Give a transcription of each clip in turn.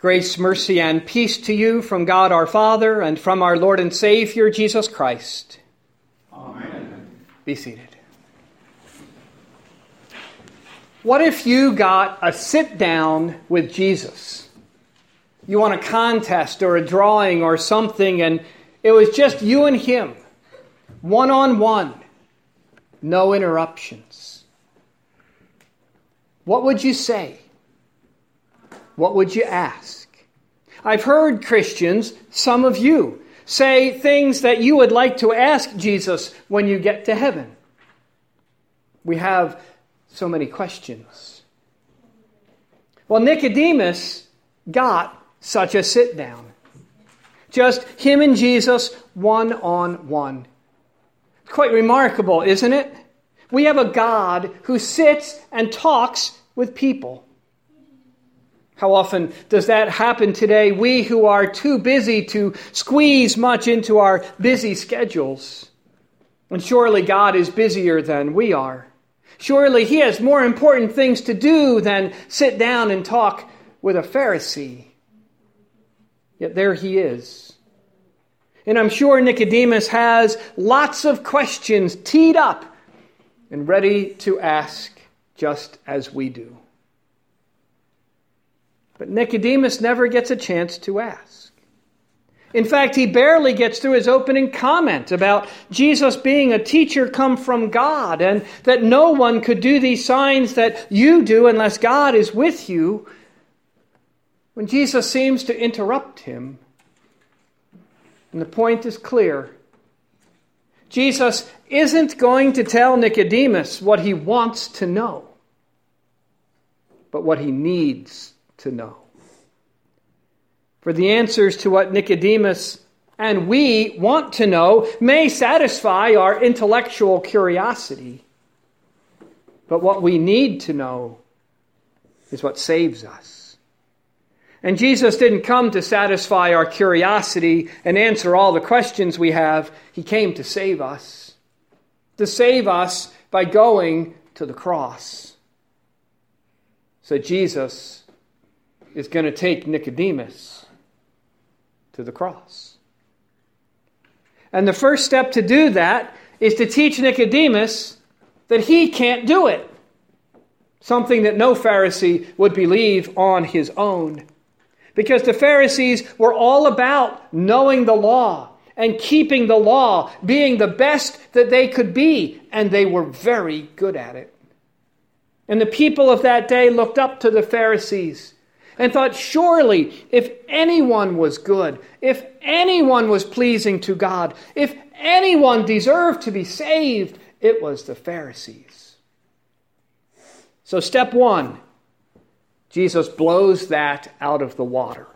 Grace, mercy, and peace to you from God our Father and from our Lord and Savior Jesus Christ. Amen. Be seated. What if you got a sit down with Jesus? You want a contest or a drawing or something, and it was just you and him, one on one, no interruptions. What would you say? What would you ask? I've heard Christians, some of you, say things that you would like to ask Jesus when you get to heaven. We have so many questions. Well, Nicodemus got such a sit down. Just him and Jesus, one on one. Quite remarkable, isn't it? We have a God who sits and talks with people. How often does that happen today? We who are too busy to squeeze much into our busy schedules. And surely God is busier than we are. Surely He has more important things to do than sit down and talk with a Pharisee. Yet there He is. And I'm sure Nicodemus has lots of questions teed up and ready to ask, just as we do. But Nicodemus never gets a chance to ask. In fact, he barely gets through his opening comment about Jesus being a teacher come from God and that no one could do these signs that you do unless God is with you. When Jesus seems to interrupt him, and the point is clear Jesus isn't going to tell Nicodemus what he wants to know, but what he needs to know. For the answers to what Nicodemus and we want to know may satisfy our intellectual curiosity. But what we need to know is what saves us. And Jesus didn't come to satisfy our curiosity and answer all the questions we have. He came to save us. To save us by going to the cross. So Jesus is going to take Nicodemus to the cross. And the first step to do that is to teach Nicodemus that he can't do it. Something that no Pharisee would believe on his own. Because the Pharisees were all about knowing the law and keeping the law, being the best that they could be, and they were very good at it. And the people of that day looked up to the Pharisees and thought, surely, if anyone was good, if anyone was pleasing to God, if anyone deserved to be saved, it was the Pharisees. So, step one Jesus blows that out of the water.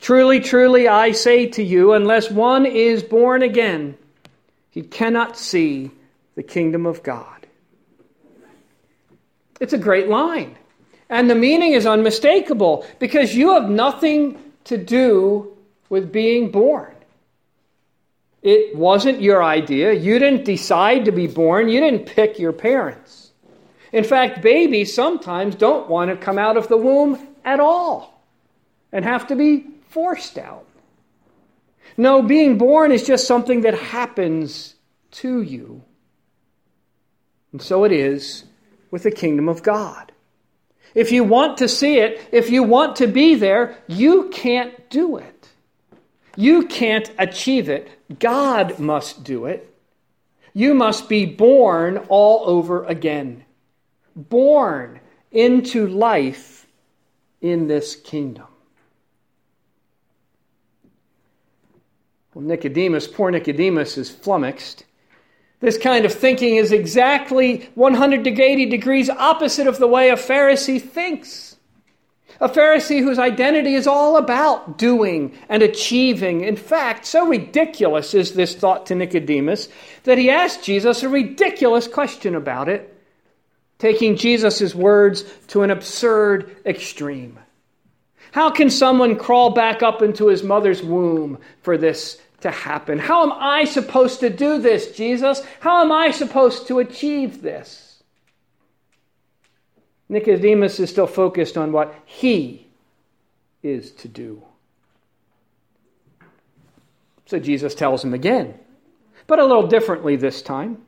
Truly, truly, I say to you, unless one is born again, he cannot see the kingdom of God. It's a great line. And the meaning is unmistakable because you have nothing to do with being born. It wasn't your idea. You didn't decide to be born. You didn't pick your parents. In fact, babies sometimes don't want to come out of the womb at all and have to be forced out. No, being born is just something that happens to you. And so it is with the kingdom of God. If you want to see it, if you want to be there, you can't do it. You can't achieve it. God must do it. You must be born all over again. Born into life in this kingdom. Well, Nicodemus, poor Nicodemus, is flummoxed. This kind of thinking is exactly 180 degrees opposite of the way a Pharisee thinks. A Pharisee whose identity is all about doing and achieving. In fact, so ridiculous is this thought to Nicodemus that he asked Jesus a ridiculous question about it, taking Jesus' words to an absurd extreme. How can someone crawl back up into his mother's womb for this to happen. How am I supposed to do this, Jesus? How am I supposed to achieve this? Nicodemus is still focused on what he is to do. So Jesus tells him again, but a little differently this time.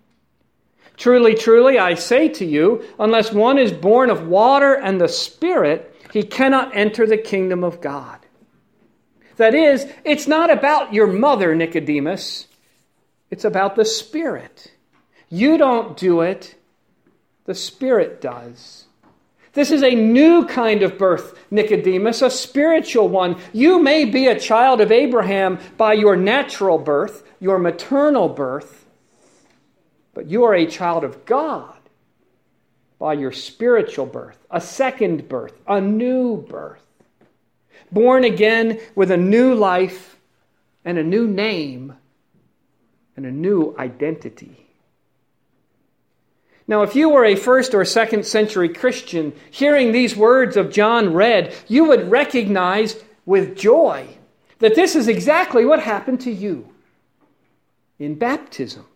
Truly, truly, I say to you, unless one is born of water and the Spirit, he cannot enter the kingdom of God. That is, it's not about your mother, Nicodemus. It's about the Spirit. You don't do it, the Spirit does. This is a new kind of birth, Nicodemus, a spiritual one. You may be a child of Abraham by your natural birth, your maternal birth, but you are a child of God by your spiritual birth, a second birth, a new birth. Born again with a new life and a new name and a new identity. Now, if you were a first or second century Christian, hearing these words of John read, you would recognize with joy that this is exactly what happened to you in baptism.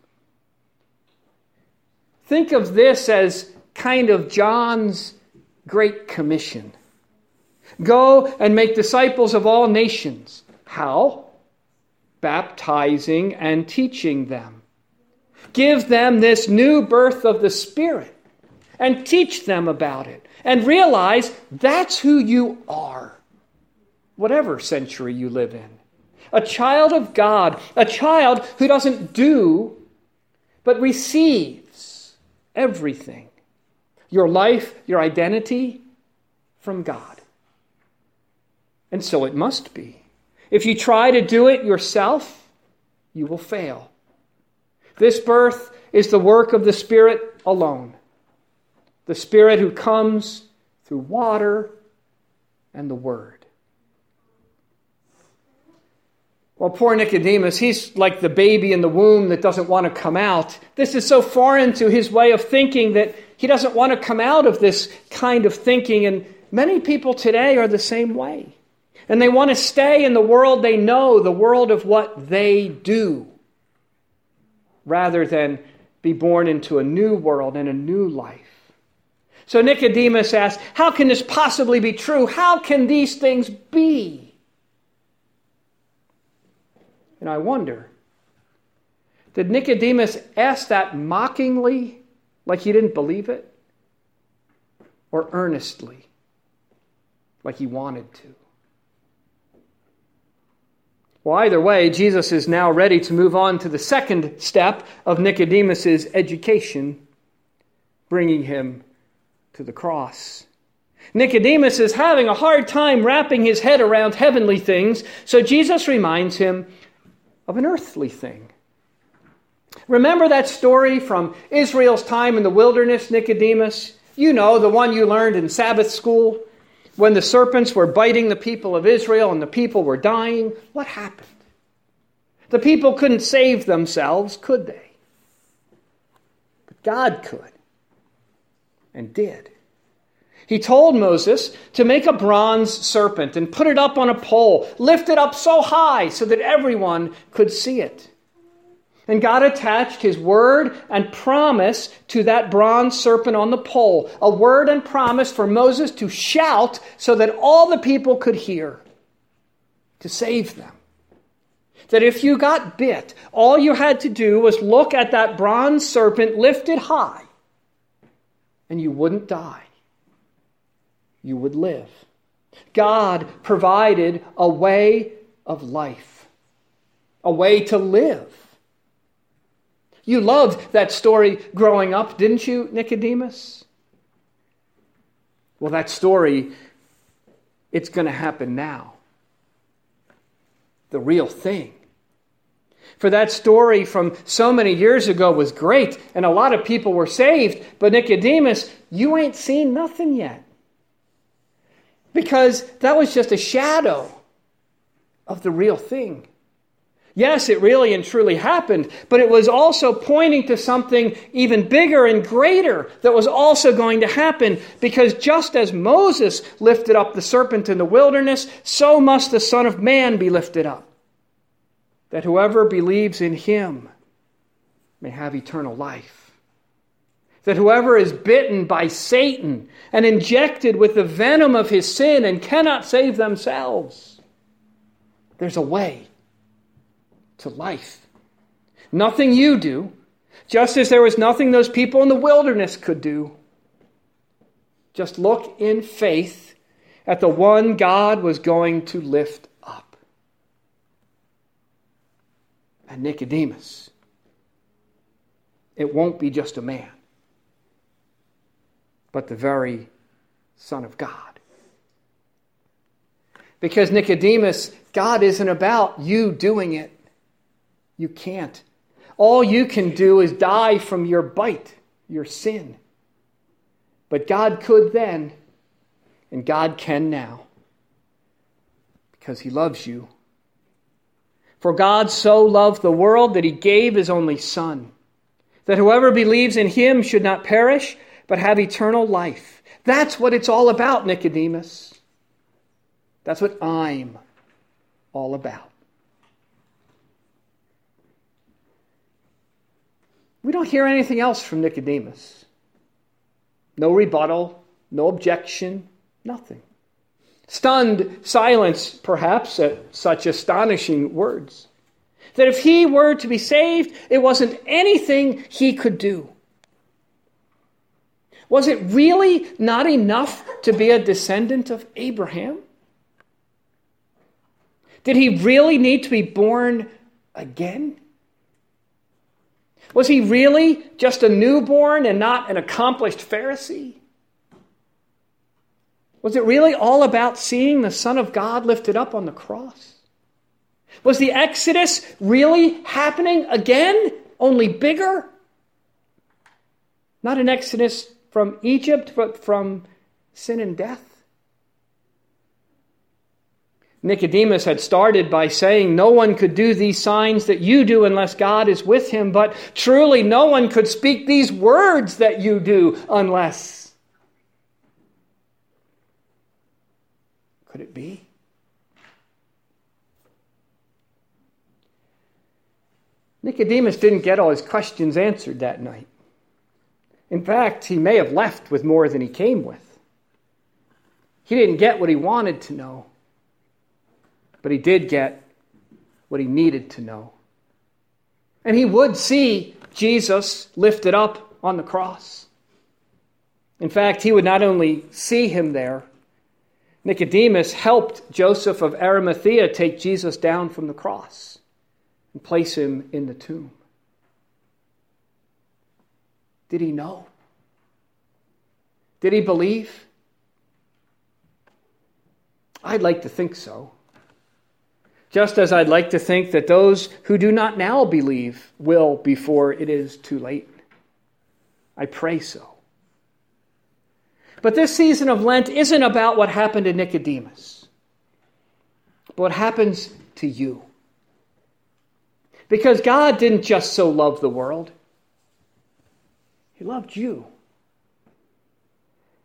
Think of this as kind of John's great commission go and make disciples of all nations. How? Baptizing and teaching them Give them this new birth of the Spirit and teach them about it and realize that's who you are, whatever century you live in. A child of God, a child who doesn't do, but receives everything your life, your identity from God. And so it must be. If you try to do it yourself, you will fail. This birth is the work of the Spirit alone. The Spirit who comes through water and the Word. Well, poor Nicodemus, he's like the baby in the womb that doesn't want to come out. This is so foreign to his way of thinking that he doesn't want to come out of this kind of thinking. And many people today are the same way. And they want to stay in the world they know, the world of what they do rather than be born into a new world and a new life. So Nicodemus asked, How can this possibly be true? How can these things be? And I wonder, did Nicodemus ask that mockingly, like he didn't believe it? Or earnestly, like he wanted to? Well, either way, Jesus is now ready to move on to the second step of Nicodemus's education, bringing him to the cross. Nicodemus is having a hard time wrapping his head around heavenly things, so Jesus reminds him of an earthly thing. Remember that story from Israel's time in the wilderness, Nicodemus? You know, the one you learned in Sabbath school when the serpents were biting the people of Israel and the people were dying, what happened? The people couldn't save themselves, could they? But God could and did. He told Moses to make a bronze serpent and put it up on a pole, lift it up so high so that everyone could see it. And God attached his word and promise to that bronze serpent on the pole. A word and promise for Moses to shout so that all the people could hear to save them. That if you got bit, all you had to do was look at that bronze serpent lifted high, and you wouldn't die. You would live. God provided a way of life, a way to live you loved that story growing up, didn't you, Nicodemus? Well, that story, it's going to happen now. The real thing. For that story from so many years ago was great, and a lot of people were saved, but Nicodemus, you ain't seen nothing yet. Because that was just a shadow of the real thing. Yes, it really and truly happened, but it was also pointing to something even bigger and greater that was also going to happen because just as Moses lifted up the serpent in the wilderness, so must the Son of Man be lifted up, that whoever believes in him may have eternal life. that whoever is bitten by Satan and injected with the venom of his sin and cannot save themselves, there's a way to life. Nothing you do, just as there was nothing those people in the wilderness could do. Just look in faith at the one God was going to lift up. And Nicodemus, it won't be just a man but the very Son of God. Because Nicodemus, God isn't about you doing it. You can't. All you can do is die from your bite, your sin. But God could then, and God can now, because He loves you. For God so loved the world that He gave His only Son, that whoever believes in Him should not perish but have eternal life. That's what it's all about, Nicodemus. That's what I'm all about. We don't hear anything else from Nicodemus. No rebuttal, no objection, nothing. Stunned silence, perhaps, at such astonishing words. That if he were to be saved, it wasn't anything he could do. Was it really not enough to be a descendant of Abraham? Did he really need to be born again? Was he really just a newborn and not an accomplished Pharisee? Was it really all about seeing the Son of God lifted up on the cross? Was the Exodus really happening again, only bigger? Not an Exodus from Egypt, but from sin and death. Nicodemus had started by saying, No one could do these signs that you do unless God is with him, but truly no one could speak these words that you do unless. Could it be? Nicodemus didn't get all his questions answered that night. In fact, he may have left with more than he came with. He didn't get what he wanted to know, but he did get what he needed to know. And he would see Jesus lifted up on the cross. In fact, he would not only see him there, Nicodemus helped Joseph of Arimathea take Jesus down from the cross and place him in the tomb. Did he know? Did he believe? I'd like to think so. Just as I'd like to think that those who do not now believe will before it is too late. I pray so. But this season of Lent isn't about what happened to Nicodemus, but what happens to you. Because God didn't just so love the world, he loved you.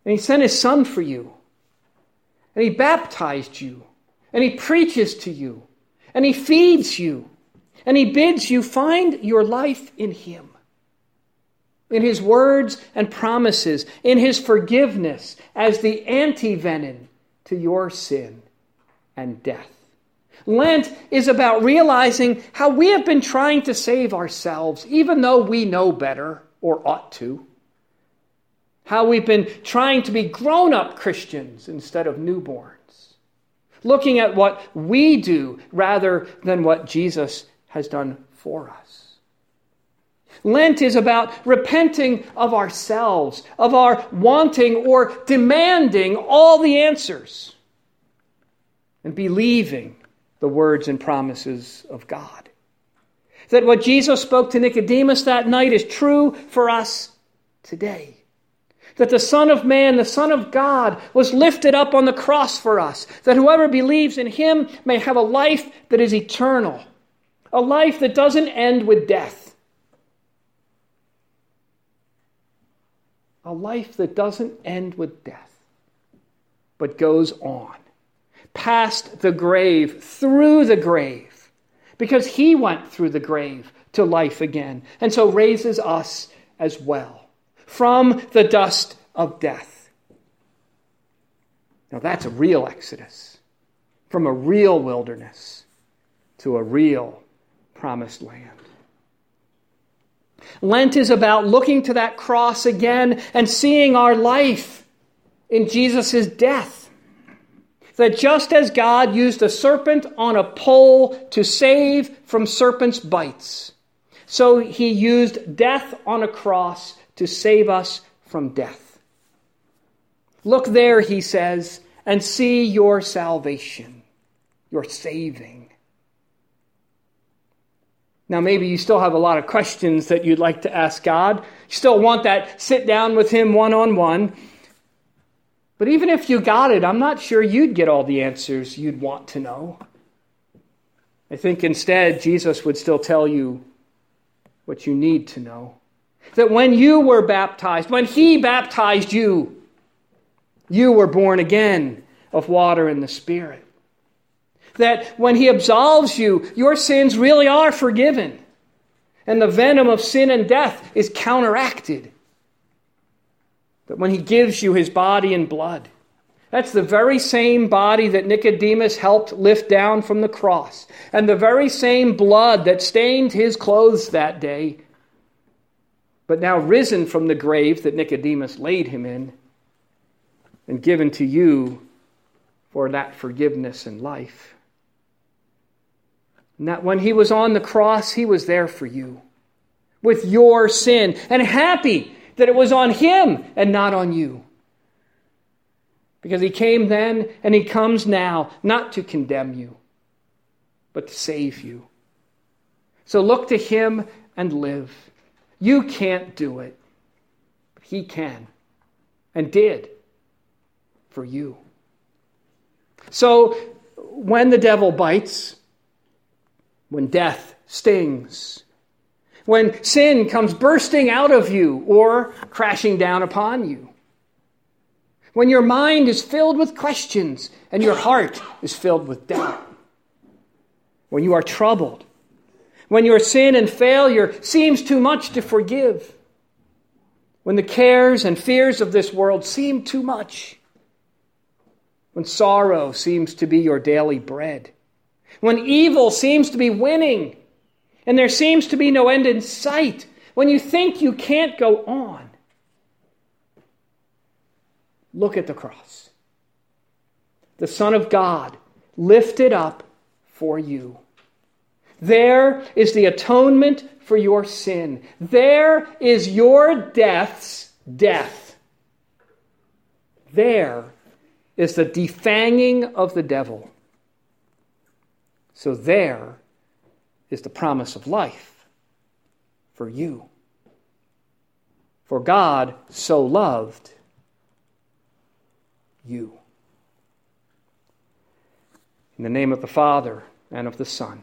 And He sent His Son for you. And He baptized you. And He preaches to you. And He feeds you. And He bids you find your life in Him. In His words and promises, in His forgiveness as the antivenom to your sin and death. Lent is about realizing how we have been trying to save ourselves, even though we know better or ought to. How we've been trying to be grown up Christians instead of newborns. Looking at what we do rather than what Jesus has done for us. Lent is about repenting of ourselves, of our wanting or demanding all the answers, and believing the words and promises of God. That what Jesus spoke to Nicodemus that night is true for us today. That the Son of Man, the Son of God, was lifted up on the cross for us. That whoever believes in him may have a life that is eternal, a life that doesn't end with death. A life that doesn't end with death, but goes on, past the grave, through the grave because he went through the grave to life again, and so raises us as well. From the dust of death. Now that's a real exodus from a real wilderness to a real promised land. Lent is about looking to that cross again and seeing our life in Jesus' death. That just as God used a serpent on a pole to save from serpent's bites, so he used death on a cross to save us from death. Look there, he says, and see your salvation, your saving. Now, maybe you still have a lot of questions that you'd like to ask God. You still want that sit down with Him one on one. But even if you got it, I'm not sure you'd get all the answers you'd want to know. I think instead, Jesus would still tell you what you need to know. That when you were baptized, when He baptized you, you were born again of water and the Spirit that when He absolves you, your sins really are forgiven. And the venom of sin and death is counteracted. That when He gives you His body and blood, that's the very same body that Nicodemus helped lift down from the cross, and the very same blood that stained his clothes that day, but now risen from the grave that Nicodemus laid him in, and given to you for that forgiveness and life. And that when he was on the cross, he was there for you with your sin and happy that it was on him and not on you. Because he came then and he comes now not to condemn you, but to save you. So look to him and live. You can't do it, but he can and did for you. So when the devil bites, when death stings, when sin comes bursting out of you or crashing down upon you, when your mind is filled with questions and your heart is filled with doubt, when you are troubled, when your sin and failure seems too much to forgive, when the cares and fears of this world seem too much, when sorrow seems to be your daily bread, when evil seems to be winning and there seems to be no end in sight, when you think you can't go on, look at the cross. The Son of God lifted up for you. There is the atonement for your sin. There is your death's death. There is the defanging of the devil. So there is the promise of life for you. For God so loved you. In the name of the Father, and of the Son,